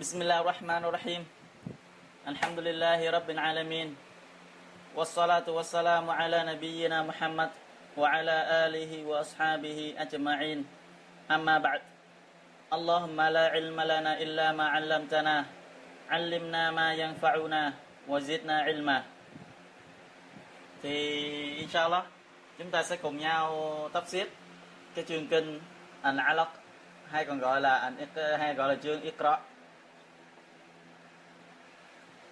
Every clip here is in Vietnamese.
بسم الله الرحمن الرحيم الحمد لله رب العالمين والصلاة والسلام على نبينا محمد وعلى آله وأصحابه أجمعين أما بعد اللهم لا علم لنا إلا ما علمتنا علمنا ما ينفعنا وزدنا علما thì inshallah chúng ta sẽ cùng nhau tafsir cái chương kinh an alaq hay còn gọi là an hay gọi là chương Iqra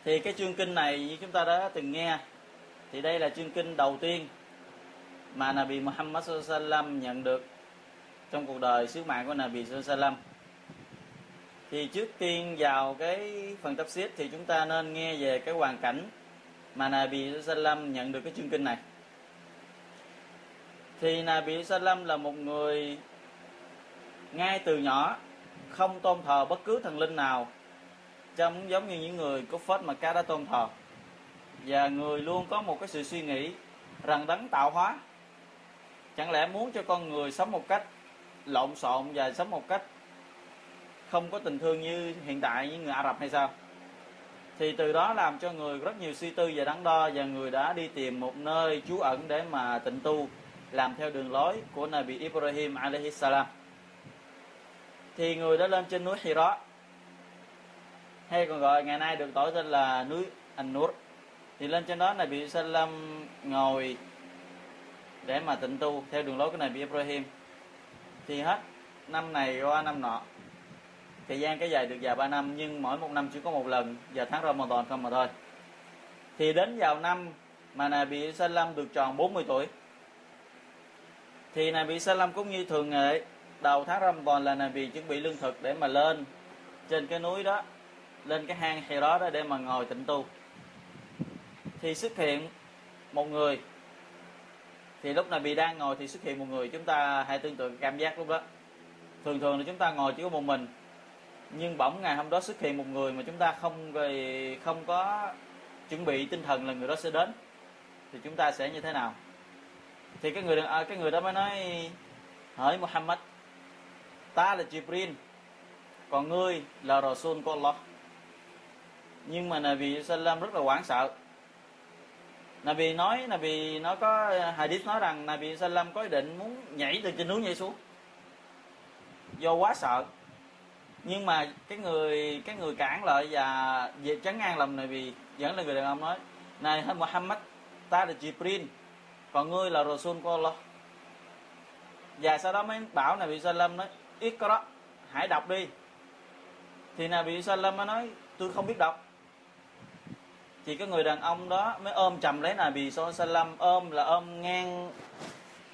thì cái chương kinh này như chúng ta đã từng nghe, thì đây là chương kinh đầu tiên mà Nabi Muhammad sallam nhận được trong cuộc đời sứ mạng của Nabi sallam thì trước tiên vào cái phần tập xếp thì chúng ta nên nghe về cái hoàn cảnh mà Nabi sallam nhận được cái chương kinh này. Thì Nabi sallam là một người ngay từ nhỏ không tôn thờ bất cứ thần linh nào trong giống như những người có phết mà cá đã tôn thờ. Và người luôn có một cái sự suy nghĩ rằng đấng tạo hóa. Chẳng lẽ muốn cho con người sống một cách lộn xộn và sống một cách không có tình thương như hiện tại những người Ả Rập hay sao? Thì từ đó làm cho người rất nhiều suy tư và đắn đo và người đã đi tìm một nơi trú ẩn để mà tịnh tu, làm theo đường lối của Nabi Ibrahim alaihi salam. Thì người đã lên trên núi Hira hay còn gọi, ngày nay được đổi tên là núi An-Nur thì lên trên đó Nabi Sallam ngồi để mà tịnh tu theo đường lối của Nabi Ibrahim. Thì hết năm này qua năm nọ. Thời gian cái dài được dài 3 năm, nhưng mỗi một năm chỉ có một lần vào tháng Ramadan không mà thôi. Thì đến vào năm mà Nabi Sallam được tròn 40 tuổi. Thì Nabi Sallam cũng như thường ngày đầu tháng Ramadan là Nabi chuẩn bị lương thực để mà lên trên cái núi đó lên cái hang Hira đó để mà ngồi tịnh tu. Thì xuất hiện một người. Thì lúc này bị đang ngồi thì xuất hiện một người chúng ta hãy tương tự cảm giác lúc đó. Thường thường là chúng ta ngồi chỉ có một mình. Nhưng bỗng ngày hôm đó xuất hiện một người mà chúng ta không không có chuẩn bị tinh thần là người đó sẽ đến thì chúng ta sẽ như thế nào? Thì cái người à, cái người đó mới nói hỏi Muhammad ta là Jibril còn ngươi là Rasul của Allah nhưng mà Nabi Sallam rất là hoảng sợ. Nabi nói, Nabi, nó có, hadith nói rằng Nabi Sallam có ý định muốn nhảy từ trên núi nhảy xuống. Do quá sợ. Nhưng mà cái người cái người cản lại và về chắn ngang lòng vì vẫn là người đàn ông nói, này hết Muhammad, ta là Jibril, còn ngươi là Rasul của Allah. Và sau đó mới bảo Nabi Sallam nói ít có đó hãy đọc đi. Thì Nabi Sallam mới nói, tôi không biết đọc thì cái người đàn ông đó mới ôm chầm lấy Nabi Sallam ôm là ôm ngang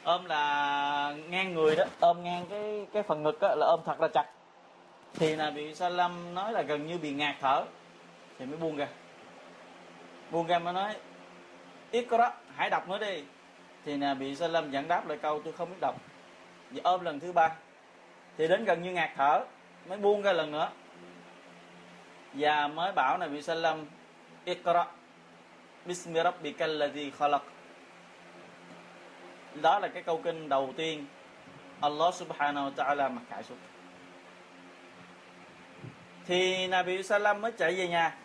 ôm là ngang người đó. Ôm ngang cái cái phần ngực đó, là ôm thật là chặt. Thì Nabi Sallam nói là gần như bị ngạt thở. Thì mới buông ra. Buông ra mới nói Iqra hãy đọc nữa đi. Thì Nabi Sallam giảng đáp lại câu tôi không biết đọc. Và ôm lần thứ ba. Thì đến gần như ngạt thở mới buông ra lần nữa. Và mới bảo Nabi Sallam Iqra Bismi Rabbi alladhi khalaq đó là cái câu kinh đầu tiên Allah subhanahu wa ta'ala mặc khải xuống. Thì Nabi salam mới chạy về nhà.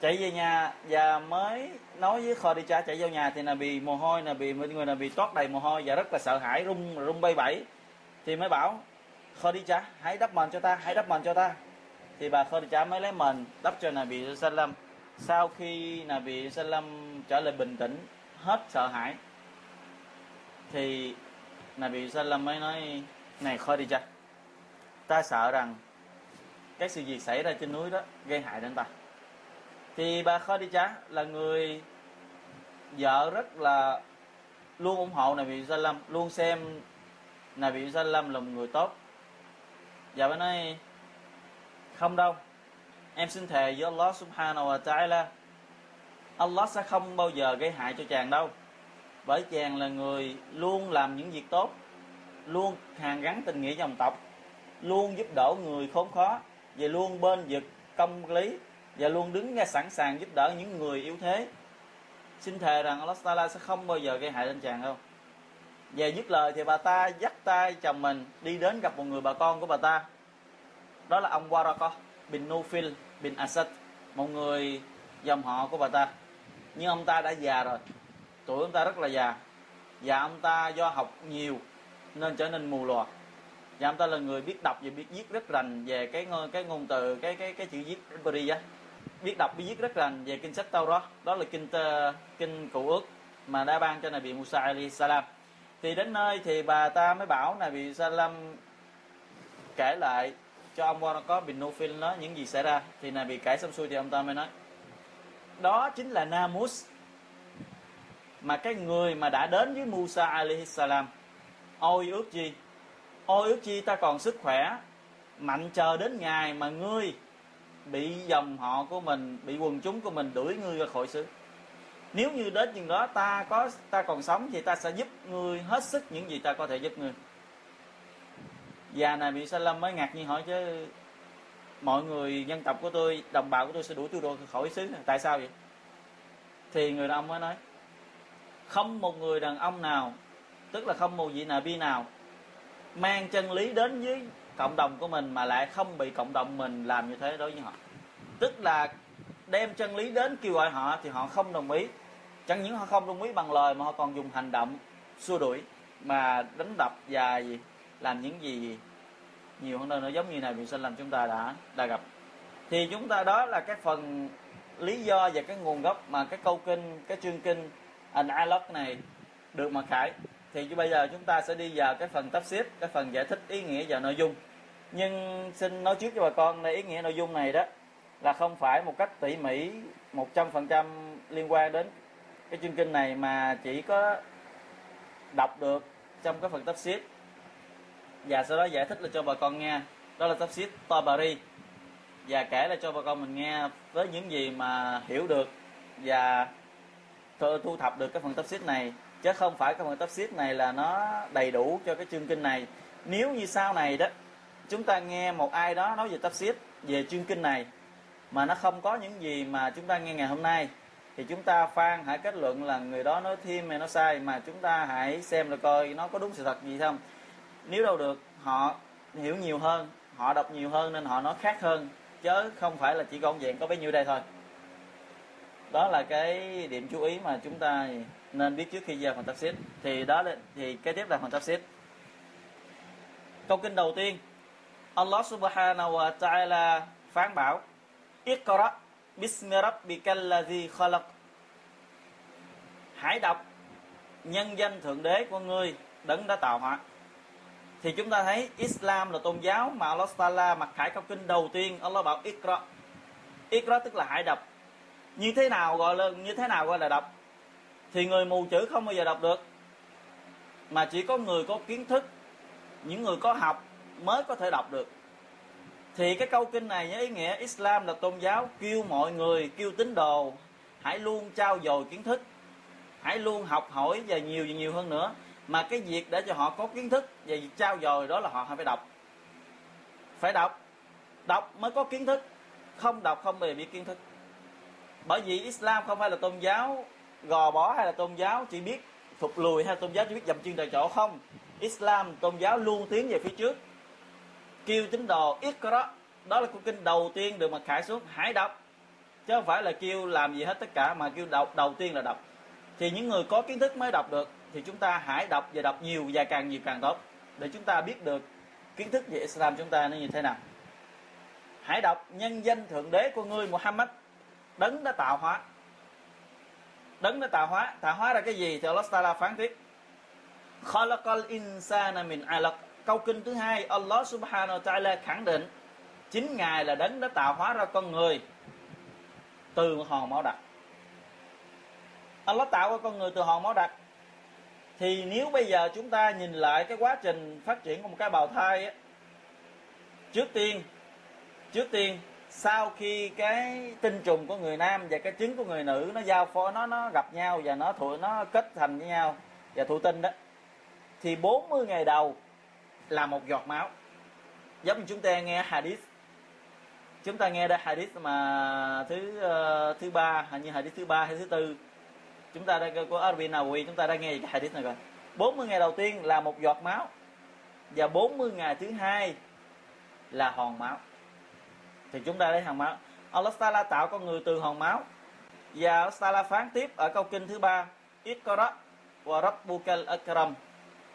Chạy về nhà và mới nói với Khadija chạy vào nhà thì Nabi mồ hôi, Nabi người Nabi toát đầy mồ hôi và rất là sợ hãi, run run bay bẩy. Thì mới bảo, Khadija, hãy đắp mền cho ta, hãy đắp mền cho ta thì bà Khadija mới lấy mền đắp cho Nabi Sallam. Sau khi Nabi Sallam trở lại bình tĩnh, hết sợ hãi, thì Nabi Sallam mới nói, này Khadija, ta sợ rằng cái sự việc xảy ra trên núi đó gây hại đến ta. Thì bà Khadija là người vợ rất là luôn ủng hộ Nabi Sallam, luôn xem Nabi Sallam là một người tốt. Và bà nói không đâu. Em xin thề với Allah subhanahu wa ta'ala, Allah sẽ không bao giờ gây hại cho chàng đâu. Bởi chàng là người luôn làm những việc tốt, luôn hàn gắn tình nghĩa dòng tộc, luôn giúp đỡ người khốn khó, và luôn bên vực công lý, và luôn đứng ra sẵn sàng giúp đỡ những người yếu thế. Xin thề rằng Allah Taala sẽ không bao giờ gây hại đến chàng đâu. Và dứt lời thì bà ta dắt tay chồng mình đi đến gặp một người bà con của bà ta đó là ông Waraka bin Nufil bin Asad, một người dòng họ của bà ta. Nhưng ông ta đã già rồi. Tuổi ông ta rất là già. Và ông ta do học nhiều nên trở nên mù lòa. Và ông ta là người biết đọc và biết viết rất rành về cái ngôn cái ngôn từ, cái cái cái chữ viết Hebrew á. Biết đọc, biết viết rất rành về kinh sách tao đó đó là kinh kinh cụ ước mà đã ban cho Nabi Musa alayhi salam. Thì đến nơi thì bà ta mới bảo Nabi Salam kể lại cho ông có bình Nufil nó, những gì xảy ra. Thì này bị cãi xong xuôi thì ông ta mới nói, đó chính là Namus, mà cái người mà đã đến với Musa alayhi salam, ôi ước gì ôi ước chi ta còn sức khỏe, mạnh chờ đến ngày mà ngươi bị dòng họ của mình, bị quần chúng của mình đuổi ngươi ra khỏi xứ. Nếu như đến chừng đó ta có, ta còn sống thì ta sẽ giúp ngươi hết sức những gì ta có thể giúp ngươi và này bị Salam mới ngạc nhiên hỏi chứ, mọi người dân tộc của tôi, đồng bào của tôi sẽ đuổi tôi ra khỏi xứ tại sao vậy? Thì người đàn ông mới nói, không một người đàn ông nào, tức là không một vị nà bi nào, mang chân lý đến với cộng đồng của mình mà lại không bị cộng đồng mình làm như thế đối với họ. Tức là đem chân lý đến kêu gọi họ thì họ không đồng ý. Chẳng những họ không đồng ý bằng lời mà họ còn dùng hành động xua đuổi mà đánh đập và gì làm những gì nhiều hơn nữa giống như này vị sinh làm chúng ta đã đã gặp. Thì chúng ta đó là cái phần lý do và cái nguồn gốc mà cái câu kinh, cái chương kinh anh alok này được mặc khải. Thì bây giờ chúng ta sẽ đi vào cái phần tafsir cái phần giải thích ý nghĩa và nội dung. Nhưng xin nói trước cho bà con đây, ý nghĩa nội dung này đó là không phải một cách tỉ mỉ một trăm phần trăm liên quan đến cái chương kinh này mà chỉ có đọc được trong cái phần tafsir và sau đó giải thích là cho bà con nghe. Đó là tafsir Tabari và kể là cho bà con mình nghe với những gì mà hiểu được và thu thập được cái phần tafsir này. Chứ không phải cái phần tafsir này là nó đầy đủ cho cái chương kinh này. Nếu như sau này đó, chúng ta nghe một ai đó nói về tafsir về chương kinh này, mà nó không có những gì mà chúng ta nghe ngày hôm nay, thì chúng ta phan hãy kết luận là người đó nói thêm hay nó sai, mà chúng ta hãy xem là coi nó có đúng sự thật gì không nếu đâu được, họ hiểu nhiều hơn, họ đọc nhiều hơn nên họ nói khác hơn, chứ không phải là chỉ còn vẹn có bấy nhiêu đây thôi. Đó là cái điểm chú ý mà chúng ta nên biết trước khi vào phần tafsir thì đó là thì cái tiếp là phần tafsir câu kinh đầu tiên. Allah subhanahu wa ta'ala phán bảo, Iqra bismi rabbikal ladhi khalaq. Hãy đọc, nhân danh thượng đế của ngươi đấng đã tạo hóa thì chúng ta thấy Islam là tôn giáo mà Allah Taala mặc khải câu kinh đầu tiên, Allah bảo Iqra. Iqra tức là hãy đọc như thế nào gọi là, như thế nào gọi là đọc thì người mù chữ không bao giờ đọc được. Mà chỉ có người có kiến thức, những người có học mới có thể đọc được. Thì cái câu kinh này với ý nghĩa, Islam là tôn giáo kêu mọi người, kêu tín đồ, hãy luôn trao dồi kiến thức, hãy luôn học hỏi và nhiều và nhiều hơn nữa mà cái việc để cho họ có kiến thức về việc trao dồi đó là họ phải đọc. Phải đọc. Đọc mới có kiến thức. Không đọc không bề biết kiến thức. Bởi vì Islam không phải là tôn giáo gò bó hay là tôn giáo chỉ biết thụt lùi hay tôn giáo chỉ biết dậm chân tại chỗ. Không. Islam tôn giáo luôn tiến về phía trước. Kêu tín đồ Iqra đó là cuốn kinh đầu tiên được mà khải xuống. Hãy đọc. Chứ không phải là kêu làm gì hết tất cả, mà kêu đọc, đầu tiên là đọc. Thì những người có kiến thức mới đọc được thì chúng ta hãy đọc và đọc nhiều và càng nhiều càng tốt. Để chúng ta biết được kiến thức về Islam chúng ta nó như thế nào. Hãy đọc nhân danh thượng đế của ngươi Muhammad. Đấng đã tạo hóa. Đấng đã tạo hóa. Tạo hóa là cái gì thì Allah Taala phán tiếp khalaqal insana min alaq. Câu kinh thứ hai, Allah subhanahu wa ta'ala khẳng định, chính ngài là đấng đã tạo hóa ra con người từ hòn máu đặc. Allah tạo ra con người từ hòn máu đặc thì nếu bây giờ chúng ta nhìn lại cái quá trình phát triển của một cái bào thai á trước tiên trước tiên sau khi cái tinh trùng của người nam và cái trứng của người nữ nó giao phó nó nó gặp nhau và nó thụ nó kết thành với nhau và thụ tinh đó thì 40 ngày đầu là một giọt máu. Giống như chúng ta nghe hadith. Chúng ta nghe đây hadith mà thứ uh, thứ ba hình như hadith thứ ba hay thứ tư chúng ta đang có Arvin Nawawi chúng ta đã nghe cái hadith này rồi. 40 ngày đầu tiên là một giọt máu. Và 40 ngày thứ hai là hòn máu. Thì chúng ta lấy hòn máu. Allah Taala tạo con người từ hòn máu. Và Allah Taala phán tiếp ở câu kinh thứ ba, Iqra wa rabbukal akram.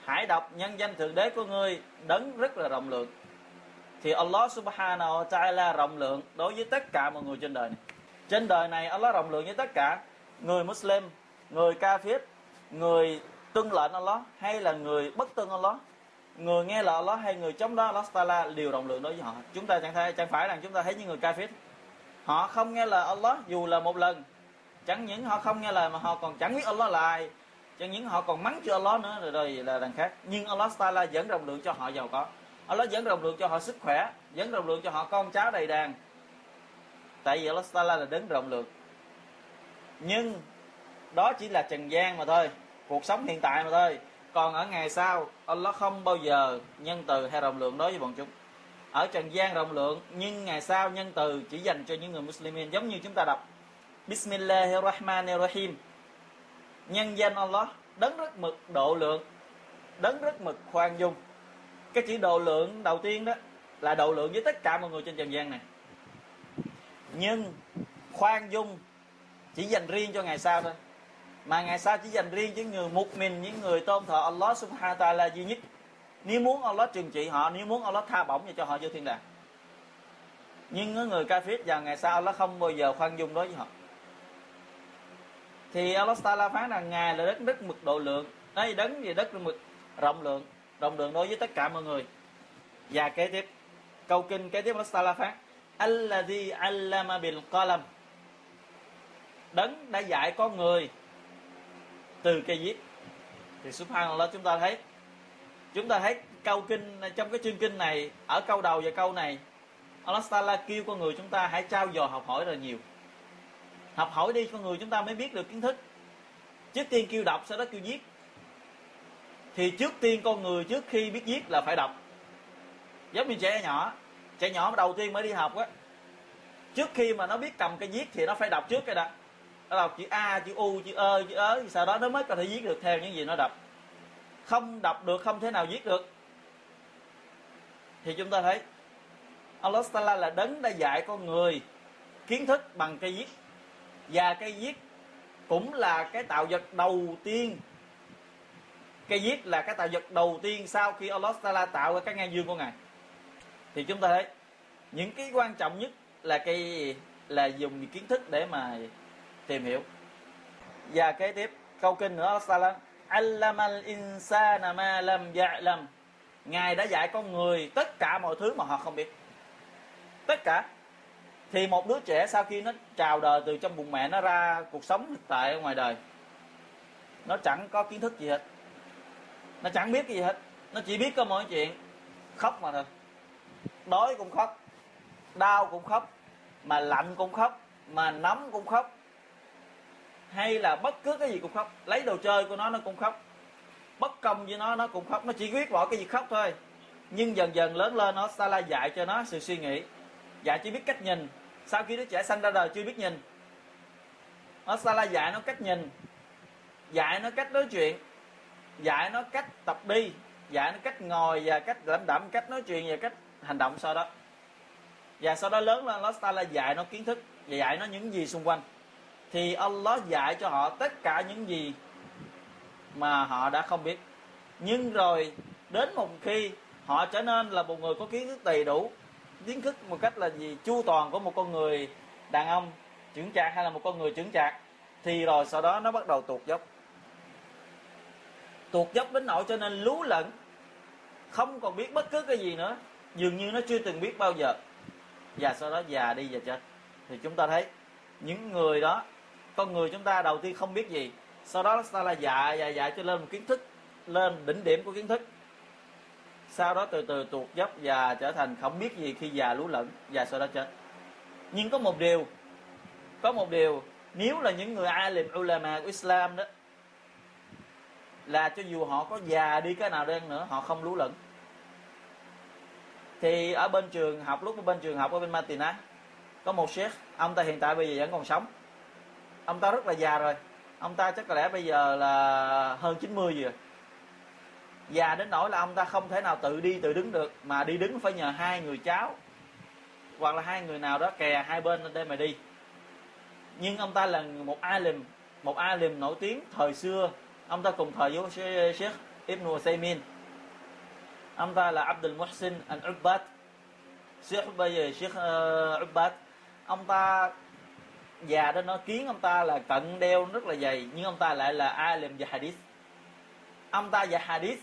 Hãy đọc nhân danh thượng đế của ngươi, đấng rất là rộng lượng. Thì Allah subhanahu wa ta'ala rộng lượng đối với tất cả mọi người trên đời này. Trên đời này Allah rộng lượng với tất cả người Muslim người ca phết, người tuân lệnh Allah hay là người bất tuân Allah? Người nghe lời Allah hay người chống đó Allah Taala đều rộng lượng đối với họ. Chúng ta chẳng thấy chẳng phải rằng chúng ta thấy những người ca phết, họ không nghe lời Allah dù là một lần. Chẳng những họ không nghe lời mà họ còn chẳng biết Allah là ai. Chẳng những họ còn mắng cho Allah nữa rồi, rồi là đằng khác. Nhưng Allah Taala vẫn rộng lượng cho họ giàu có. Allah vẫn rộng lượng cho họ sức khỏe vẫn rộng lượng cho họ con cháu đầy đàn. Tại vì Allah Taala là đấng rộng lượng. Nhưng đó chỉ là trần gian mà thôi, cuộc sống hiện tại mà thôi. Còn ở ngày sau, Allah không bao giờ nhân từ hay rộng lượng đối với bọn chúng. Ở trần gian rộng lượng, nhưng ngày sau nhân từ chỉ dành cho những người Muslimin giống như chúng ta đọc. Bismillahirrahmanirrahim. Nhân danh Allah, đấng rất mực độ lượng, đấng rất mực khoan dung. Cái chữ độ lượng đầu tiên đó là độ lượng với tất cả mọi người trên trần gian này. Nhưng khoan dung chỉ dành riêng cho ngày sau thôi mà ngày sau chỉ dành riêng cho người một mình, những người tôn thờ Allah subhanahu wa ta'ala duy nhất. Nếu muốn Allah trừng trị họ, nếu muốn Allah tha bổng cho họ vô thiên đàng. Nhưng người kafir vào ngày sau Allah không bao giờ khoan dung đối với họ. Thì Allah Taala phán rằng ngài là đất đất mực độ lượng. Ấy đấng gì đất mực rộng lượng rộng lượng đối với tất cả mọi người. Và kế tiếp, câu kinh kế tiếp Allah Taala phán, Alladhi allama bil qalam. Đấng đã dạy con người từ cây viết thì subhanallah, chúng ta thấy, chúng ta thấy câu kinh, trong cái chương kinh này, ở câu đầu và câu này, Allah Taala kêu con người chúng ta hãy trao dồi học hỏi rất nhiều. Học hỏi đi, con người chúng ta mới biết được kiến thức. Trước tiên kêu đọc, sau đó kêu viết. Thì trước tiên con người trước khi biết viết là phải đọc. Giống như trẻ nhỏ trẻ nhỏ đầu tiên mới đi học á, trước khi mà nó biết cầm cái viết thì nó phải đọc trước cái đó nó đọc chữ a, chữ u, chữ ơ, chữ ớ sau đó nó mới có thể viết được theo những gì nó đọc. Không đọc được, không thể nào viết được. Thì chúng ta thấy Allah Taala là đấng đã dạy con người kiến thức bằng cây viết. Và cây viết cũng là cái tạo vật đầu tiên. Cây viết là cái tạo vật đầu tiên sau khi Allah Taala tạo ra cái ngang dương của ngài. Thì chúng ta thấy, những cái quan trọng nhất là cây, là dùng kiến thức để mà tìm hiểu. Và kế tiếp, câu kinh nữa, Allah Taala, allamal insana ma lam ya'lam. Ngài đã dạy con người tất cả mọi thứ mà họ không biết. Tất cả. Thì một đứa trẻ sau khi nó chào đời từ trong bụng mẹ nó ra cuộc sống thực tại ở ngoài đời, nó chẳng có kiến thức gì hết. Nó chẳng biết gì hết. Nó chỉ biết có mọi chuyện. Khóc mà thôi. Đói cũng khóc. Đau cũng khóc. Mà lạnh cũng khóc. Mà nóng cũng khóc hay là bất cứ cái gì cũng khóc. Lấy đồ chơi của nó nó cũng khóc. Bất công với nó nó cũng khóc. Nó chỉ biết mọi cái gì khóc thôi. Nhưng dần dần lớn lên, nó sa la dạy cho nó sự suy nghĩ. Dạy chỉ biết cách nhìn. Sau khi đứa trẻ sanh ra đời chưa biết nhìn. Nó sa la dạy nó cách nhìn. Dạy nó cách nói chuyện. Dạy nó cách tập đi. Dạy nó cách ngồi và cách lẩm đẩm cách nói chuyện và cách hành động sau đó. Và sau đó lớn lên, nó là dạy nó kiến thức và dạy nó những gì xung quanh thì Allah dạy cho họ tất cả những gì mà họ đã không biết. Nhưng rồi, đến một khi họ trở nên là một người có kiến thức đầy đủ, kiến thức một cách là gì? Chu toàn của một con người đàn ông trưởng trạc hay là một con người trưởng trạc thì rồi sau đó nó bắt đầu tuột dốc. Tuột dốc đến nỗi cho nên lú lẫn, không còn biết bất cứ cái gì nữa, dường như nó chưa từng biết bao giờ. Và sau đó già đi và chết. Thì chúng ta thấy, những người đó con người chúng ta đầu tiên không biết gì. Sau đó ta là dạy dạy dạy cho lên một kiến thức, lên đỉnh điểm của kiến thức. Sau đó từ từ tuột dốc và trở thành không biết gì khi già lú lẫn và sau đó chết. Nhưng có một điều, có một điều, nếu là những người alim, ulama của Islam đó, là cho dù họ có già đi cái nào đen nữa, họ không lú lẫn. Thì ở bên trường học, lúc ở bên trường học ở bên Matina có một sheikh, ông ta hiện tại bây giờ vẫn còn sống ông ta rất là già rồi. Ông ta chắc có lẽ bây giờ là hơn 90 rồi. Già đến nỗi là ông ta không thể nào tự đi tự đứng được mà đi đứng phải nhờ hai người cháu hoặc là hai người nào đó kè hai bên để mà đi. Nhưng ông ta là một alim một alim nổi tiếng thời xưa. Ông ta cùng thời với Sheikh Ibn Uthaymeen ông ta là Abdul Muhsin al-Ubbad. Sheikh bây giờ Sheikh uh, Ubbad. Ông ta già đó nó kiến ông ta là cận đeo rất là dày, nhưng ông ta lại là alim và hadith. Ông ta dạy hadith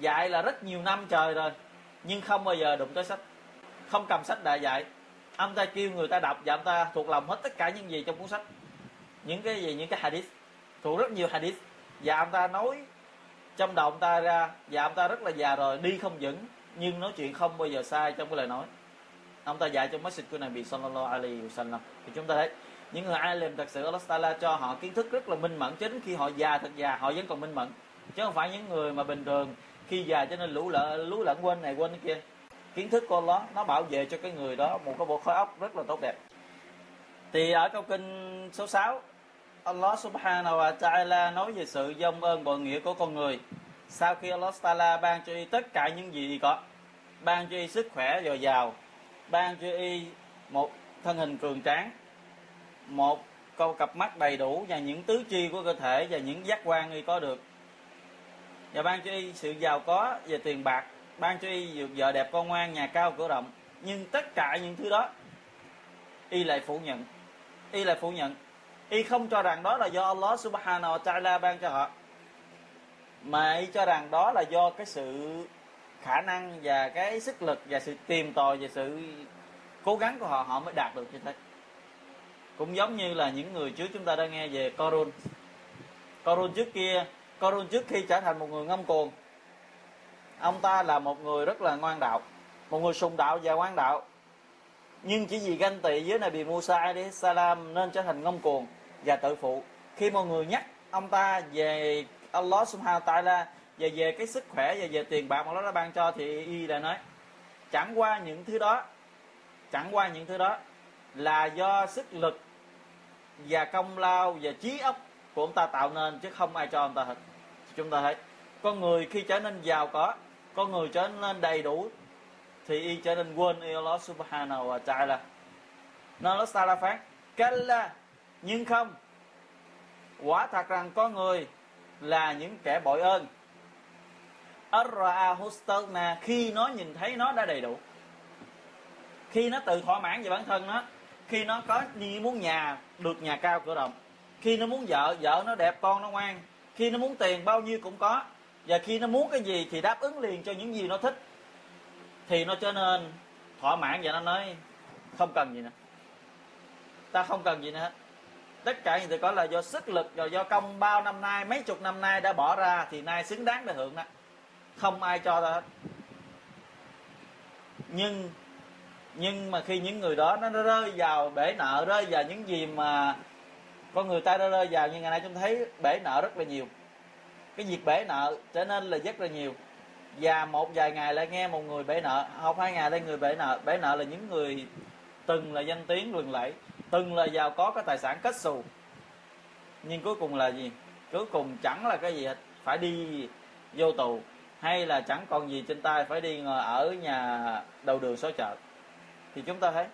dạy là rất nhiều năm trời rồi, nhưng không bao giờ đụng tới sách, không cầm sách đại dạy. Ông ta kêu người ta đọc và ông ta thuộc lòng hết tất cả những gì trong cuốn sách. Những cái gì, những cái hadith, thuộc rất nhiều hadith. Và ông ta nói trong đầu ông ta ra, và ông ta rất là già rồi, đi không vững, nhưng nói chuyện không bao giờ sai trong cái lời nói ông ta dạy trong message của Nabi sallallahu alaihi wasallam. Thì chúng ta thấy, những người alim thật sự Allah Taala cho họ kiến thức rất là minh mẫn. Cho đến khi họ già, thật già, họ vẫn còn minh mẫn. Chứ không phải những người mà bình thường, khi già cho nên lũ lợ lú lẫn quên này, quên kia. Kiến thức của Allah, nó bảo vệ cho cái người đó một cái bộ khối óc rất là tốt đẹp. Thì ở câu kinh số 6 Allah subhanahu wa ta'ala nói về sự dông ơn bội nghĩa của con người. Sau khi Allah ta'ala ban cho y tất cả những gì có, ban cho y sức khỏe dồi dào ban cho y, một thân hình cường tráng, một câu cặp mắt đầy đủ và những tứ chi của cơ thể và những giác quan y có được. Và ban cho y, sự giàu có về tiền bạc, ban cho y vợ đẹp con ngoan, nhà cao cửa rộng. Nhưng tất cả những thứ đó, y lại phủ nhận, y lại phủ nhận. Y không cho rằng đó là do Allah subhanahu wa ta'ala ban cho họ, mà y cho rằng đó là do cái sự khả năng và cái sức lực và sự tìm tòi và sự cố gắng của họ họ mới đạt được như thế. Cũng giống như là những người trước chúng ta đã nghe về Korun Korun trước kia Korun trước khi trở thành một người ngông cuồng, ông ta là một người rất là ngoan đạo, một người sùng đạo và ngoan đạo. Nhưng chỉ vì ganh tị với Nabi Musa đi salam nên trở thành ngông cuồng và tự phụ. Khi mọi người nhắc ông ta về Allah subhanahu ta'ala và về cái sức khỏe và về tiền bạc mà nó đã ban cho thì y đã nói, chẳng qua những thứ đó, chẳng qua những thứ đó là do sức lực và công lao và trí óc của ông ta tạo nên chứ không ai cho ông ta hết. Chúng ta thấy, con người khi trở nên giàu có, con người trở nên đầy đủ thì y trở nên quên yêu Allah subhanahu wa ta'ala. Nó nó ta la phán kalla nhưng không, quả thật rằng con người là những kẻ bội ơn. Arahustana khi nó nhìn thấy nó đã đầy đủ. Khi nó tự thỏa mãn về bản thân nó, khi nó có như muốn nhà, được nhà cao cửa rộng, khi nó muốn vợ vợ nó đẹp, con nó ngoan, khi nó muốn tiền, bao nhiêu cũng có, và khi nó muốn cái gì thì đáp ứng liền cho những gì nó thích, thì nó trở nên thỏa mãn và nó nói, không cần gì nữa. Ta không cần gì nữa hết. Tất cả những thứ có là do sức lực rồi do công bao năm nay, mấy chục năm nay đã bỏ ra thì nay xứng đáng để hưởng đó không ai cho ta hết. Nhưng nhưng mà khi những người đó nó rơi vào bể nợ, rơi vào những gì mà con người ta đã rơi vào, như ngày nay chúng thấy, bể nợ rất là nhiều. Cái việc bể nợ trở nên là rất là nhiều. Và một vài ngày lại nghe một người bể nợ, học hai ngày đây người bể nợ. Bể nợ là những người từng là danh tiếng lừng lẫy, từng là giàu có cái tài sản kết xù. Nhưng cuối cùng là gì? Cuối cùng chẳng là cái gì hết. Phải đi vô tù hay là chẳng còn gì trên tay, phải đi ngồi ở nhà đầu đường xó chợ. Thì chúng ta thấy,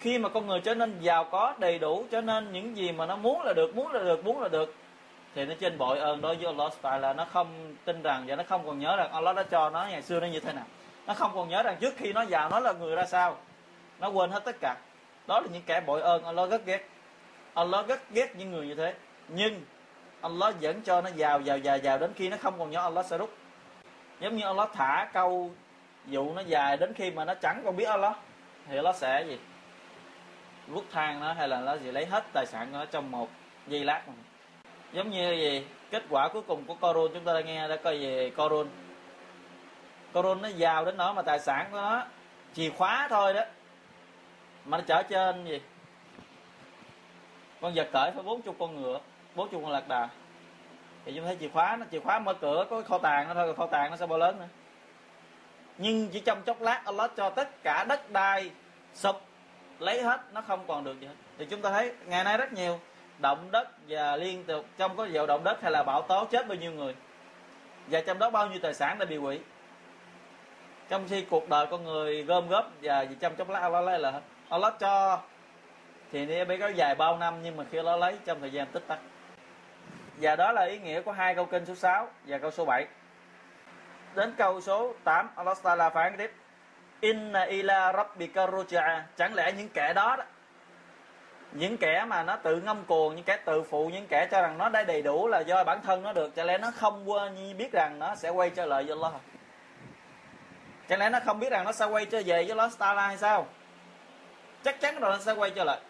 khi mà con người trở nên giàu có, đầy đủ cho nên những gì mà nó muốn là được, muốn là được, muốn là được, thì nó trên bội ơn đối với Allah tại là nó không tin rằng và nó không còn nhớ rằng Allah đã cho nó ngày xưa nó như thế nào. Nó không còn nhớ rằng trước khi nó giàu, nó là người ra sao. Nó quên hết tất cả. Đó là những kẻ bội ơn Allah rất ghét. Allah rất ghét những người như thế. Nhưng Allah vẫn cho nó giàu giàu giàu giàu đến khi nó không còn nhớ Allah sẽ rút giống như Allah thả câu dụ nó dài đến khi mà nó chẳng còn biết Allah, thì Allah sẽ gì? Rút thang nó hay là nó gì lấy hết tài sản của nó trong một giây lát. Mà. giống như gì? Kết quả cuối cùng của Corun chúng ta đã nghe, đã coi về Corun Corun nó giàu đến nó mà tài sản của nó chìa khóa thôi đó, mà nó chở trên gì? Con vật cởi phải bốn chục con ngựa, bốn chục con lạc đà thì chúng thấy chìa khóa nó chìa khóa mở cửa, có kho tàng nó thôi kho tàng nó sẽ bao lớn nữa. Nhưng chỉ trong chốc lát, Allah cho tất cả đất đai sụp, lấy hết, nó không còn được gì hết. Thì chúng ta thấy ngày nay rất nhiều động đất và liên tục, trong có dầu động đất hay là bão tố chết bao nhiêu người. Và trong đó bao nhiêu tài sản đã bị hủy. Trong khi cuộc đời con người gom góp và chỉ chăm chốc lát Allah lấy là hết. Allah cho, thì nó bị kéo dài bao năm, nhưng mà khi nó lấy, trong thời gian tích tắc và đó là ý nghĩa của hai câu kinh số 6 và câu số 7 đến câu số 8 Allah Taala phán tiếp Inna ila rabbika ruja'a. chẳng lẽ những kẻ đó, đó những kẻ mà nó tự ngâm cuồng những kẻ tự phụ những kẻ cho rằng nó đã đầy đủ là do bản thân nó được chẳng lẽ nó không quên biết rằng nó sẽ quay trở lại với Allah? Chẳng lẽ nó không biết rằng nó sẽ quay trở về với Allah Taala hay sao? Chắc chắn rồi nó sẽ quay trở lại.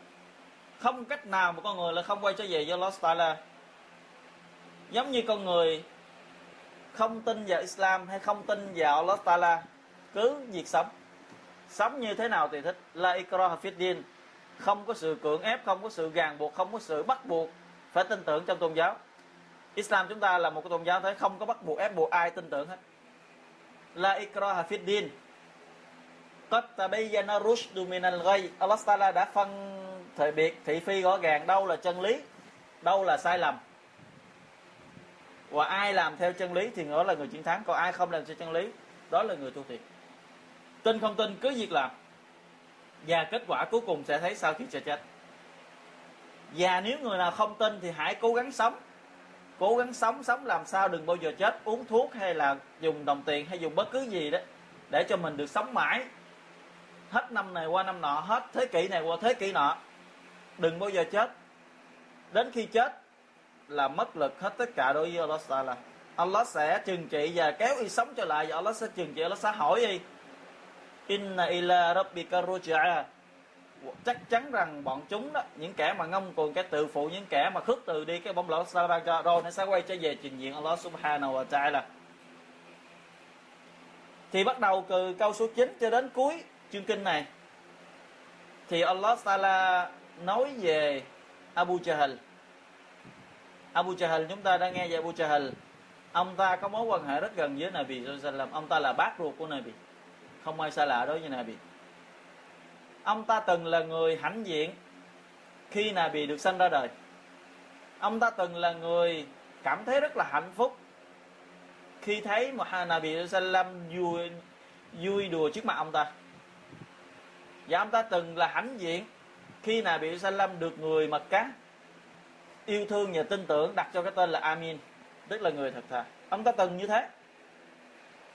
Không cách nào mà con người là không quay trở về với Allah Taala giống như con người không tin vào Islam hay không tin vào Allah Taala, cứ việc sống. Sống như thế nào thì thích. La ikraha din. Không có sự cưỡng ép, không có sự ràng buộc, không có sự bắt buộc. Phải tin tưởng trong tôn giáo. Islam chúng ta là một cái tôn giáo thế không có bắt buộc, ép buộc ai tin tưởng hết. La ikraha din. Qad tabayyana rushdu min al-ghay Allah Taala đã phân thời biệt thị phi rõ ràng đâu là chân lý, đâu là sai lầm và ai làm theo chân lý thì đó là người chiến thắng, còn ai không làm theo chân lý, đó là người thua thiệt. Tin không tin, cứ việc làm. Và kết quả cuối cùng sẽ thấy sau khi sẽ chết. Và nếu người nào không tin thì hãy cố gắng sống. Cố gắng sống sống làm sao đừng bao giờ chết. Uống thuốc hay là dùng đồng tiền hay dùng bất cứ gì đó để cho mình được sống mãi. Hết năm này qua năm nọ, hết thế kỷ này qua thế kỷ nọ. Đừng bao giờ chết. Đến khi chết là mất lực hết tất cả đối với Allah Taala. Allah sẽ trừng trị và kéo y sống trở lại, và Allah sẽ trừng trị, Allah sẽ hỏi y, inna ila rabbika ruj'a chắc chắn rằng bọn chúng đó, những kẻ mà ngông cuồng cái tự phụ, những kẻ mà khước từ đi, cái bóng lỗ sa cho rồi nó sẽ quay trở về trình diện Allah subhanahu wa ta'ala. Thì bắt đầu từ câu số 9 cho đến cuối chương kinh này. Thì Allah Taala nói về Abu Jahl Abu Jahl chúng ta đã nghe về Abu Jahl ông ta có mối quan hệ rất gần với Nabi Sallam ông ta là bác ruột của Nabi, không ai xa lạ đối với Nabi. Ông ta từng là người hãnh diện khi Nabi được sinh ra đời. Ông ta từng là người cảm thấy rất là hạnh phúc khi thấy Muhammad Nabi Sallam vui vui đùa trước mặt ông ta. Và ông ta từng là hãnh diện khi Nabi Sallam được người Mật Cá yêu thương và tin tưởng đặt cho cái tên là Amin. Tức là người thật thà. Ông ta từng như thế.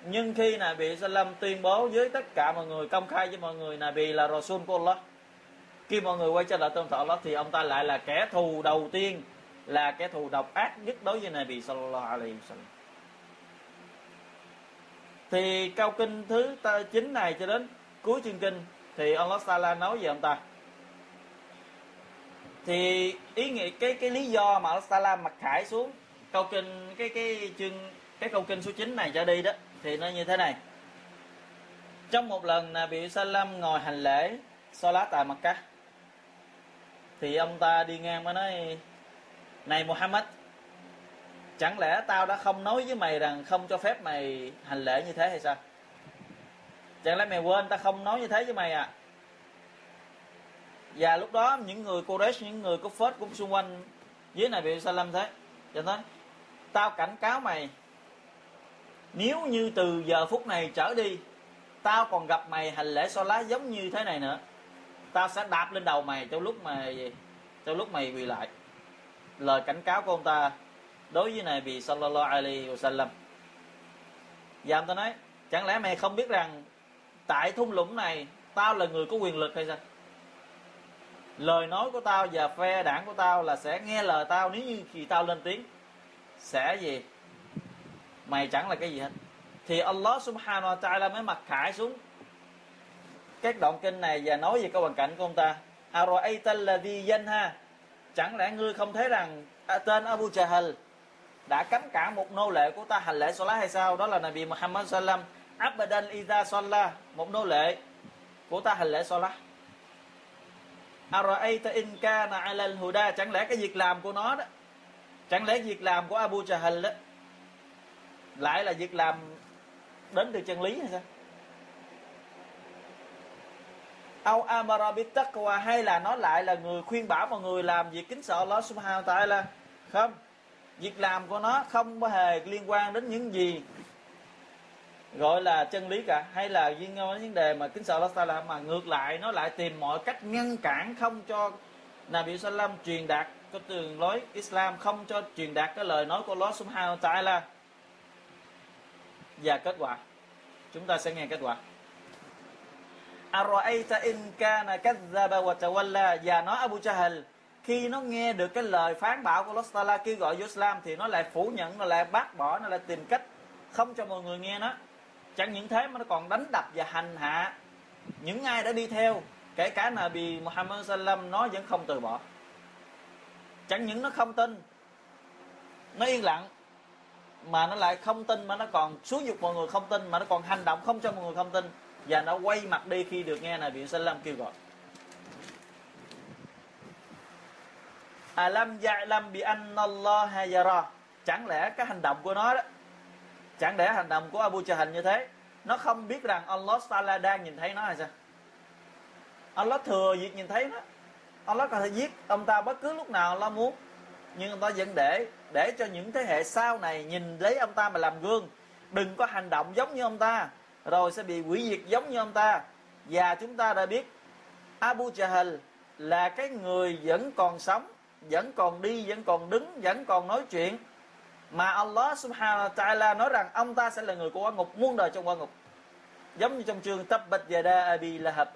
Nhưng khi Nabi Salam tuyên bố với tất cả mọi người, công khai với mọi người, Nabi là Rasul của Allah, khi mọi người quay trở lại tôn thọ Allah thì ông ta lại là kẻ thù đầu tiên, là kẻ thù độc ác nhất đối với Nabi Sallallahu Alaihi Wasallam. Thì câu kinh thứ 9 này cho đến cuối chương kinh thì Allah Sala nói về ông ta thì ý nghĩa, cái cái lý do mà Allah Taala mặc khải xuống câu kinh, cái cái chương, cái câu kinh số 9 này cho đi đó, thì nó như thế này. Trong một lần Nabi Salam ngồi hành lễ Salat tại Makkah thì ông ta đi ngang mới nói, này Muhammad, chẳng lẽ tao đã không nói với mày rằng không cho phép mày hành lễ như thế hay sao? Chẳng lẽ mày quên tao không nói như thế với mày à? Và lúc đó những người Quraysh những người có phết cũng xung quanh dưới này bị Salam thế. Cho nên tao cảnh cáo mày, nếu như từ giờ phút này trở đi, tao còn gặp mày hành lễ so lá giống như thế này nữa, tao sẽ đạp lên đầu mày trong lúc mày, trong lúc mày quỳ lại. Lời cảnh cáo của ông ta đối với này bị sallallahu alaihi wasallam. Và ông ta nói, chẳng lẽ mày không biết rằng tại thung lũng này tao là người có quyền lực hay sao? Lời nói của tao và phe đảng của tao là sẽ nghe lời tao. Nếu như khi tao lên tiếng, sẽ gì? Mày chẳng là cái gì hết. Thì Allah subhanahu wa ta'ala mới mặc khải xuống. Các đoạn kinh này và nói về cái hoàn cảnh của ông ta. Ara'ayta alladhi ha chẳng lẽ ngươi không thấy rằng à, tên Abu Jahl đã cấm cả một nô lệ của ta hành lễ salat hay sao? Đó là Nabi Muhammad sallam. Abadan Iza Salah một nô lệ của ta hành lễ salat. Araita in kana 'ala Huda, chẳng lẽ cái việc làm của nó đó chẳng lẽ việc làm của Abu Jahl đó lại là việc làm đến từ chân lý hay sao? Au amara bi taqwa? Hay là nó lại là người khuyên bảo mọi người làm việc kính sợ Allah subhanahu wa ta'ala? Không. Việc làm của nó không hề liên quan đến những gì gọi là chân lý cả. Hay là liên quan đến vấn đề mà kính sợ Allah Taala mà ngược lại, nó lại tìm mọi cách ngăn cản không cho Nabi Sallam truyền đạt cái đường lối Islam, không cho truyền đạt cái lời nói của Allah Subhanahu tại Taala. Và kết quả, chúng ta sẽ nghe kết quả. Ara'ayta in kana kadzdzaba wa tawalla? Và nói Abu Jahl khi nó nghe được cái lời phán bảo của Allah Taala kêu gọi vô Islam thì nó lại phủ nhận, nó lại bác bỏ, nó lại tìm cách không cho mọi người nghe nó chẳng những thế mà nó còn đánh đập và hành hạ những ai đã đi theo, kể cả Nabi Muhammad sallam, nó vẫn không từ bỏ. Chẳng những nó không tin, nó yên lặng, mà nó lại không tin mà nó còn xúi dục mọi người không tin, mà nó còn hành động không cho mọi người không tin, và nó quay mặt đi khi được nghe Nabi sallam kêu gọi. Alam ya'lam bi anna Allah yara. Chẳng lẽ cái hành động của nó đó chẳng để hành động của Abu Jahl như thế. Nó không biết rằng Allah Taala đang nhìn thấy nó hay sao? Allah thừa việc nhìn thấy nó. Allah có thể giết ông ta bất cứ lúc nào Allah muốn. Nhưng ông ta vẫn để để cho những thế hệ sau này nhìn lấy ông ta mà làm gương. Đừng có hành động giống như ông ta, rồi sẽ bị quỷ diệt giống như ông ta. Và chúng ta đã biết, Abu Jahl là cái người vẫn còn sống, vẫn còn đi, vẫn còn đứng, vẫn còn nói chuyện mà Allah subhanahu wa ta'ala nói rằng ông ta sẽ là người của quả ngục, muôn đời trong quả ngục. Giống như trong chương Tabbat Yada Abi Lahab.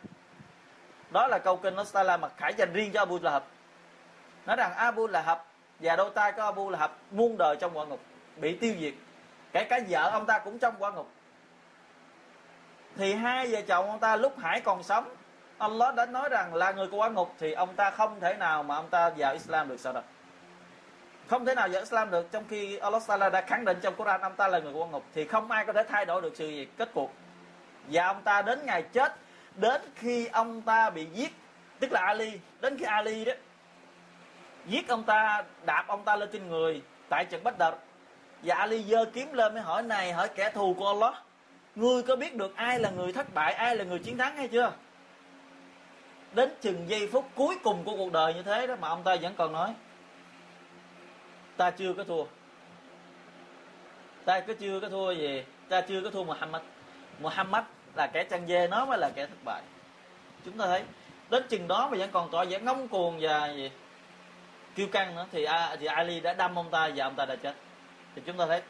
Đó là câu kinh nó ta là mà khải dành riêng cho Abu Lahab. Nói rằng Abu Lahab và đôi tay của Abu Lahab muôn đời trong quả ngục, bị tiêu diệt. Kể cả vợ ông ta cũng trong quả ngục. Thì hai vợ chồng ông ta lúc Hải còn sống, Allah đã nói rằng là người của quả ngục thì ông ta không thể nào mà ông ta vào Islam được sao đâu không thể nào vào Islam được trong khi Allah Taala đã khẳng định trong Quran ông ta là người của ngục. Thì không ai có thể thay đổi được sự gì. Kết cục và ông ta đến ngày chết, đến khi ông ta bị giết, tức là Ali, đến khi Ali đó, giết ông ta, đạp ông ta lên trên người, tại trận Bách Đợt và Ali giơ kiếm lên mới hỏi, này, hỏi kẻ thù của Allah, ngươi có biết được ai là người thất bại, ai là người chiến thắng hay chưa? Đến chừng giây phút cuối cùng của cuộc đời như thế đó mà ông ta vẫn còn nói ta chưa có thua. Ta cứ chưa có thua gì. Ta chưa có thua Muhammad. Muhammad là kẻ chăn dê nó mới là kẻ thất bại. Chúng ta thấy đến chừng đó mà vẫn còn tỏ vẻ ngông cuồng và gì kiêu căng nữa thì, thì Ali đã đâm ông ta và ông ta đã chết. Thì chúng ta thấy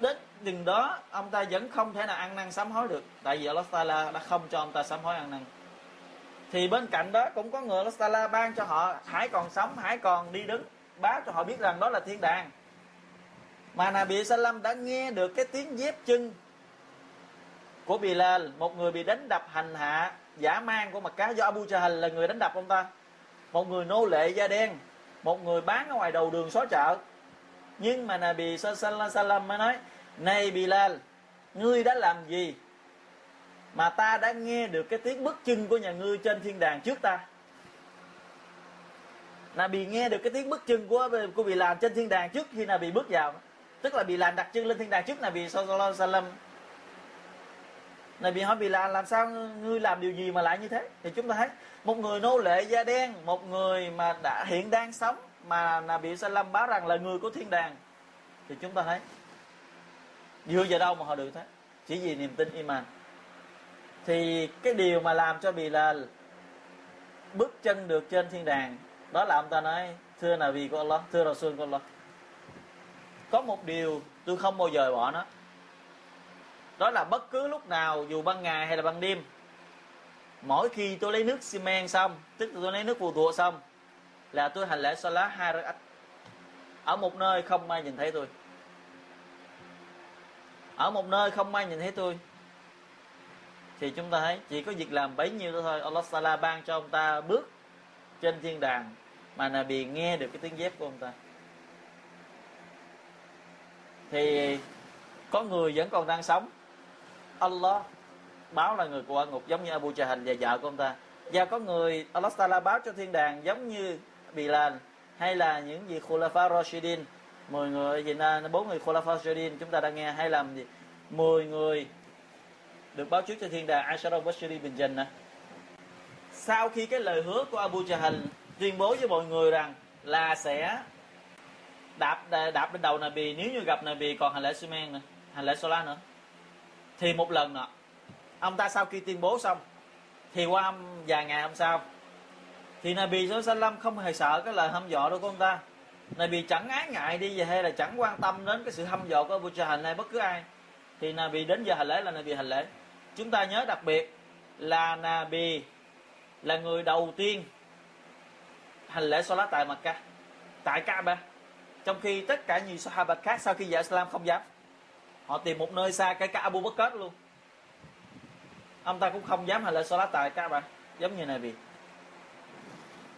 đến chừng đó ông ta vẫn không thể nào ăn năn sám hối được. Tại vì Allah Taala đã không cho ông ta sám hối ăn năn. Thì bên cạnh đó cũng có người Allah Taala ban cho họ hãy còn sống hãy còn đi đứng báo cho họ biết rằng đó là thiên đàng. Mà Nabi Salam đã nghe được cái tiếng dép chân của Bilal, một người bị đánh đập hành hạ, giả mang của mặt cá do Abu Jahl là người đánh đập ông ta. Một người nô lệ da đen, một người bán ở ngoài đầu đường xó chợ. Nhưng mà Nabi Salam mới nói, này Bilal, ngươi đã làm gì mà ta đã nghe được cái tiếng bước chân của nhà ngươi trên thiên đàng trước ta? Nabi nghe được cái tiếng bước chân của của bị làm trên thiên đàng trước khi Nabi bước vào. Tức là bị làm đặt chân lên thiên đàng trước Nabi sallallahu alaihi wasallam. Nabi hỏi bị làm làm sao ngươi làm điều gì mà lại như thế? Thì chúng ta thấy, một người nô lệ da đen, một người mà đã hiện đang sống, mà Nabi sallam báo rằng là người của thiên đàng. Thì chúng ta thấy dựa vào đâu mà họ được thế? Chỉ vì niềm tin iman. Thì cái điều mà làm cho bị là bước chân được trên thiên đàng đó là ông ta nói thưa là vì của Allah, thưa Rasul của Allah. Có một điều tôi không bao giờ bỏ nó. Đó là bất cứ lúc nào, dù ban ngày hay là ban đêm, mỗi khi tôi lấy nước xi men xong, tức là tôi lấy nước phù thuộc xong, là tôi hành lễ salat hai rakaat. Ở một nơi không ai nhìn thấy tôi. Ở một nơi không ai nhìn thấy tôi. Thì chúng ta thấy chỉ có việc làm bấy nhiêu thôi. Allah Sala ban cho ông ta bước trên thiên đàng mà Nabi nghe được cái tiếng dép của ông ta. Thì có người vẫn còn đang sống. Allah báo là người của ngục giống như Abu Jahl và vợ của ông ta. Và có người, Allah Taala báo cho thiên đàng giống như Bilal hay là những gì Khulafa Rashidin. 10 người, gì na, bốn người Khulafa Rashidin, chúng ta đã nghe hay làm gì? 10 người được báo trước cho thiên đàng Ashara Bashiri bin Jannah. Sau khi cái lời hứa của Abu Jahl tuyên bố với mọi người rằng là sẽ đạp đạp lên đầu Nabi. Nếu như gặp Nabi còn hành lễ Sumen nữa, hành lễ Sola nữa, thì một lần nữa ông ta sau khi tuyên bố xong, thì qua vài ngày hôm sau, thì Nabi Sallam không hề sợ cái lời hăm dọa đâu của ông ta. Nabi chẳng ái ngại đi về hay là chẳng quan tâm đến cái sự hăm dọa của Abu Jahl hay bất cứ ai. Thì Nabi đến giờ hành lễ là Nabi hành lễ. Chúng ta nhớ đặc biệt là Nabi là người đầu tiên hành lễ Salat tại Mecca, tại Kaaba. Trong khi tất cả nhiều Sahaba khác sau khi giải Islam không dám, họ tìm một nơi xa cái cả Abu Bakr luôn. Ông ta cũng không dám hành lễ Salat tại Kaaba, giống như Nabi.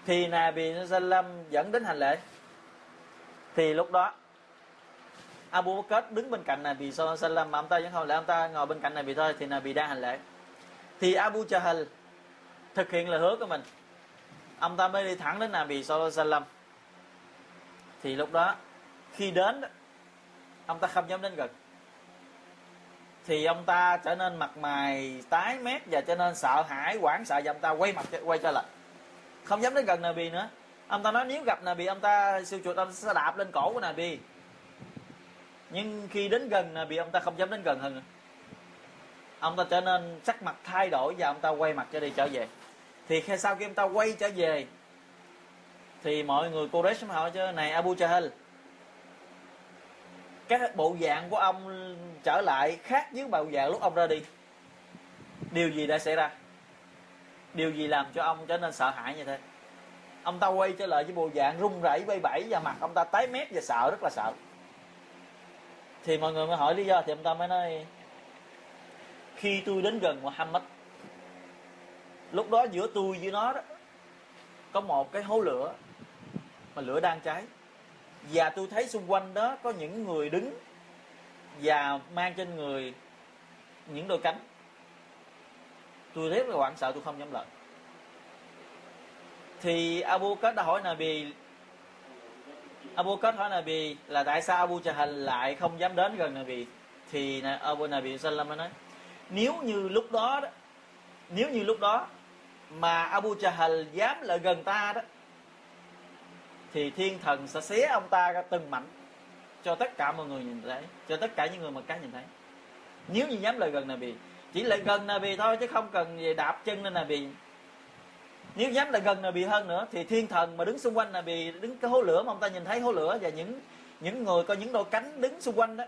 Thì Nabi Sallam dẫn đến hành lễ. Thì lúc đó, Abu Bakr đứng bên cạnh Nabi Sallam mà ông ta vẫn không lẽ ông ta ngồi bên cạnh Nabi thôi, thì Nabi đang hành lễ. Thì Abu Jahl thực hiện lời hứa của mình ông ta mới đi thẳng đến Nabi Sallallahu thì lúc đó, khi đến ông ta không dám đến gần. Thì ông ta trở nên mặt mày tái mét và trở nên sợ hãi, hoảng sợ và ông ta quay mặt, quay trở lại. Không dám đến gần Nabi nữa. Ông ta nói, nếu gặp Nabi, ông ta siêu chuột ông sẽ đạp lên cổ của Nabi. Nhưng khi đến gần Nabi, ông ta không dám đến gần hơn nữa. Ông ta trở nên sắc mặt thay đổi và ông ta quay mặt cho đi trở về thì khi sau khi ông ta quay trở về, thì mọi người cô đấy hỏi cho này, Abu Jahl cái bộ dạng của ông trở lại khác với bộ dạng lúc ông ra đi. Điều gì đã xảy ra? Điều gì làm cho ông trở nên sợ hãi như thế? Ông ta quay trở lại với bộ dạng run rẩy bay bẩy và mặt ông ta tái mét và sợ, rất là sợ. Thì mọi người mới hỏi lý do, thì ông ta mới nói, khi tôi đến gần Muhammad lúc đó giữa tôi với nó đó, có một cái hố lửa, mà lửa đang cháy. Và tôi thấy xung quanh đó có những người đứng và mang trên người những đôi cánh. Tôi rất là hoảng sợ, tôi không dám lợi thì Abu kết đã hỏi Nabi Abu kết hỏi Nabi là tại sao Abu Jahl lại không dám đến gần Nabi? Thì Abu Nabi Sallam nói, nếu như lúc đó, nếu như lúc đó mà Abu Jahl dám lại gần ta đó, thì thiên thần sẽ xé ông ta ra từng mảnh cho tất cả mọi người nhìn thấy, cho tất cả những người mà cá nhìn thấy. Nếu như dám lại gần Nabi, chỉ lại gần Nabi thôi chứ không cần về đạp chân lên Nabi. Nếu dám lại gần Nabi hơn nữa, thì thiên thần mà đứng xung quanh Nabi, đứng cái hố lửa mà ông ta nhìn thấy hố lửa và những những người có những đôi cánh đứng xung quanh đó.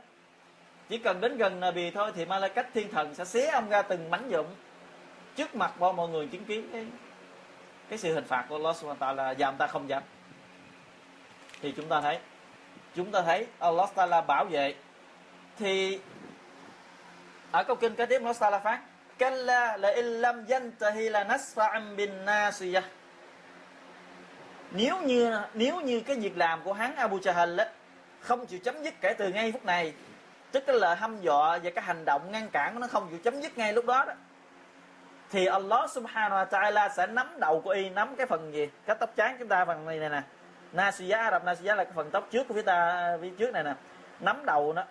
Chỉ cần đến gần Nabi thôi thì Malaikat thiên thần sẽ xé ông ra từng mảnh dụng trước mặt bao, mọi người chứng kiến cái cái sự hình phạt của Allah Subhanahu wa ta'ala và ông ta không dám. Thì chúng ta thấy, chúng ta thấy Allah Taala bảo vệ. Thì ở câu kinh kế tiếp Allah Taala phát kalla la illam yantahi la nasfa'an bin nasiyah. Nếu như nếu như cái việc làm của hắn Abu Jahl á, không chịu chấm dứt kể từ ngay phút này, tức là hăm dọa và cái hành động ngăn cản nó không chịu chấm dứt ngay lúc đó đó thì Allah subhanahu wa ta'ala sẽ nắm đầu của y nắm cái phần gì? Cái tóc trắng chúng ta phần này này nè. Nasiya Arab Nasiya là cái phần tóc trước của phía ta phía trước này nè. Nắm đầu nó.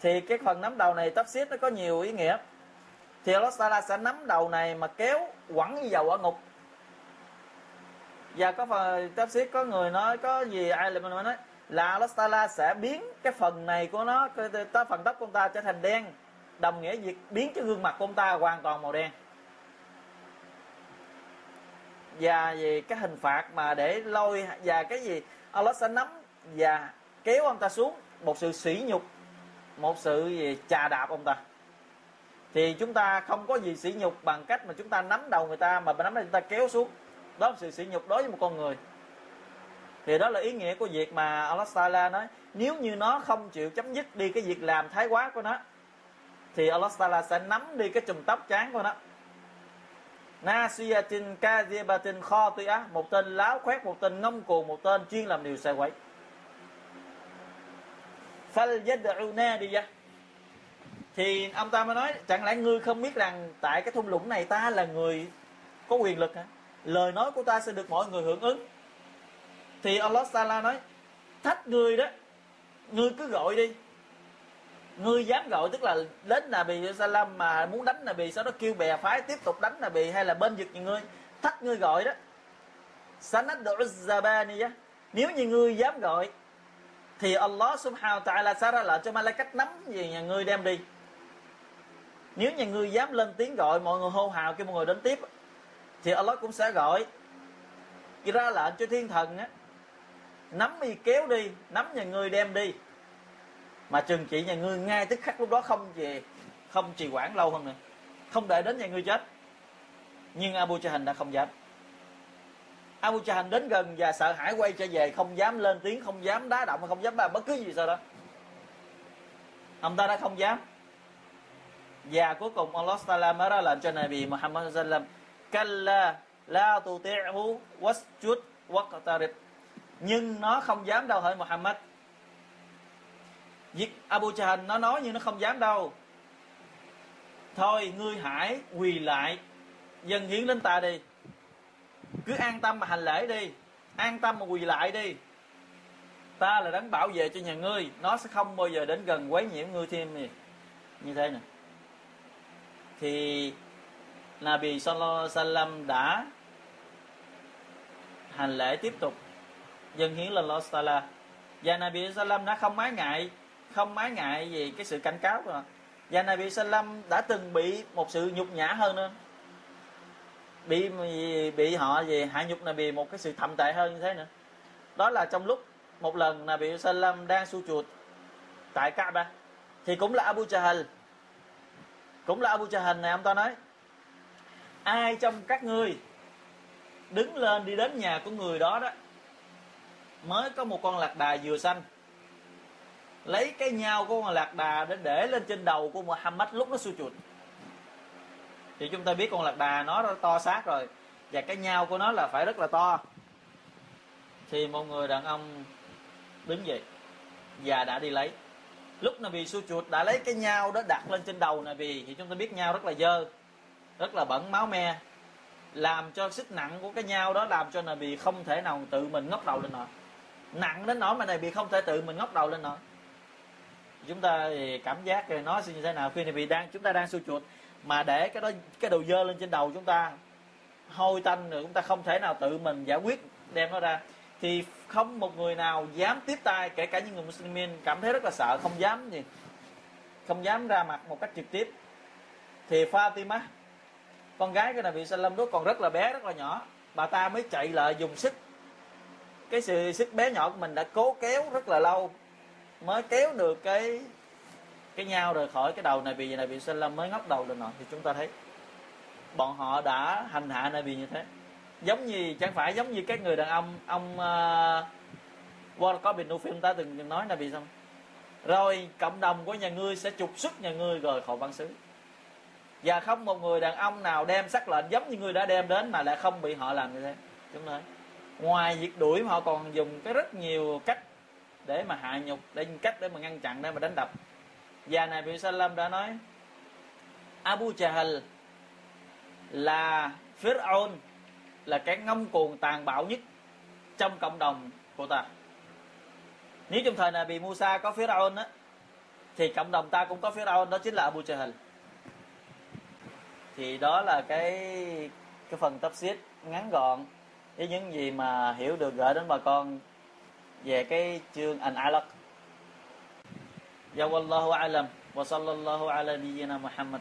Thì cái phần nắm đầu này tóc xít nó có nhiều ý nghĩa. Thì Allah Taala sẽ nắm đầu này mà kéo quẳng như dầu ở ngục. Và có phần tóc xít có người nói có gì ai là mình nói? Là Allah Taala sẽ biến cái phần này của nó cái, cái phần tóc của ta trở thành đen đồng nghĩa việc biến cái gương mặt của ông ta hoàn toàn màu đen. Và về cái hình phạt mà để lôi và cái gì Allah sẽ nắm và kéo ông ta xuống một sự sỉ nhục, một sự gì chà đạp ông ta. Thì chúng ta không có gì sỉ nhục bằng cách mà chúng ta nắm đầu người ta, mà nắm đầu người ta kéo xuống. Đó là sự sỉ nhục đối với một con người. Thì đó là ý nghĩa của việc mà Allah Taala nói, nếu như nó không chịu chấm dứt đi cái việc làm thái quá của nó thì Allah Taala sẽ nắm đi cái chùm tóc chán của nó. Nasiyatin tuy á Một tên láo khoét, một tên ngông cuồng Một tên chuyên làm điều sai quấy. Fal đi ra. Thì ông ta mới nói Chẳng lẽ ngươi không biết rằng Tại cái thung lũng này ta là người Có quyền lực hả? Lời nói của ta sẽ được mọi người hưởng ứng. Thì Allah Ta'ala nói Thách ngươi đó Ngươi cứ gọi đi ngươi dám gọi tức là đến là bị Salam mà muốn đánh là bị sau đó kêu bè phái tiếp tục đánh là bị hay là bên giật như ngươi? Thách ngươi gọi đó. Sanad á. Nếu như ngươi dám gọi, thì Allah subhanahu ta'ala sẽ ra lệnh cho Malaikat nắm gì nhà ngươi đem đi. Nếu nhà ngươi dám lên tiếng gọi, mọi người hô hào kêu mọi người đến tiếp, thì Allah cũng sẽ gọi. Ra lệnh cho thiên thần á, nắm y kéo đi, nắm nhà ngươi đem đi mà trừng trị nhà ngươi ngay tức khắc lúc đó không về, không trì quản lâu hơn nữa. Không để đến nhà ngươi chết. Nhưng Abu Jahan đã không dám. Abu Jahan đến gần và sợ hãi quay trở về, không dám lên tiếng, không dám đá động, không dám làm bất cứ gì sao đó. Ông ta đã không dám. Và cuối cùng Allah Taala mới ra lệnh cho Nabi Muhammad sallam kalla la tuti'hu wasjud waqtarib. Nhưng nó không dám đâu hỡi Muhammad. Việc Abu Jahan nó nói nhưng nó không dám đâu. Thôi, ngươi hãy quỳ lại dân hiến lên ta đi. Cứ an tâm mà hành lễ đi. An tâm mà quỳ lại đi. Ta là đấng bảo vệ cho nhà ngươi. Nó sẽ không bao giờ đến gần quấy nhiễm ngươi thêm gì như thế nè. Thì Nabi Sallallahu Alaihi đã hành lễ tiếp tục. Dân hiến lên Allah Taala và Nabi Sallam đã không mái ngại không mái ngại gì cái sự cảnh cáo rồi và Nabi Sallam đã từng bị một sự nhục nhã hơn nữa. Bị bị họ gì, hạ nhục Nabi một cái sự thậm tệ hơn như thế nữa. Đó là trong lúc một lần Nabi Sallam đang su chuột tại Kaaba, thì cũng là Abu Jahal. Cũng là Abu Jahal này, ông ta nói, ai trong các ngươi đứng lên đi đến nhà của người đó đó, mới có một con lạc đà vừa xanh lấy cái nhau của con lạc đà để để lên trên đầu của Muhammad lúc nó su chuột. Thì chúng ta biết con lạc đà nó to xác rồi, và cái nhau của nó là phải rất là to. Thì một người đàn ông đứng dậy và đã đi lấy. Lúc nào bị su chuột, đã lấy cái nhau đó đặt lên trên đầu này vì thì chúng ta biết nhau rất là dơ, rất là bẩn, máu me, làm cho sức nặng của cái nhau đó làm cho này bị không thể nào tự mình ngóc đầu lên nổi. Nặng đến nỗi mà này bị không thể tự mình ngóc đầu lên nổi chúng ta thì cảm giác nó sẽ như thế nào? Khi này bị đang, chúng ta đang siêu chuột, mà để cái đó, cái đầu dơ lên trên đầu chúng ta, hôi tanh rồi chúng ta không thể nào tự mình giải quyết, đem nó ra. Thì không một người nào dám tiếp tay, kể cả những người Muslimin, cảm thấy rất là sợ, không dám gì, không dám ra mặt một cách trực tiếp. Thì Fatima, con gái cái Nabi Sallam đó còn rất là bé, rất là nhỏ, bà ta mới chạy lại dùng sức. Cái sự sức bé nhỏ của mình đã cố kéo rất là lâu mới kéo được cái cái nhau rời khỏi cái đầu này vì này bị Sallam mới ngóc đầu lên nọ. Thì chúng ta thấy bọn họ đã hành hạ này vì như thế. Giống như chẳng phải giống như các người đàn ông ông ờ, uh, có bình phim ta từng nói là vì xong rồi cộng đồng của nhà ngươi sẽ trục xuất nhà ngươi rời khỏi văn xứ. Và không một người đàn ông nào đem sắc lệnh giống như người đã đem đến mà lại không bị họ làm như thế. Chúng nói ngoài việc đuổi mà họ còn dùng cái rất nhiều cách để mà hạ nhục, để cách để mà ngăn chặn, để mà đánh đập. Và này bị Salam đã nói, Abu Jahl là Fir'aun, là cái ngông cuồng tàn bạo nhất trong cộng đồng của ta. Nếu trong thời này bị Musa có Fir'aun á, thì cộng đồng ta cũng có Fir'aun, đó chính là Abu Jahl thì đó là cái cái phần tấp xít ngắn gọn. Với những gì mà hiểu được gửi đến bà con về cái chương An Alaq. Ya wallahu alam wa sallallahu ala nabiyyina Muhammad.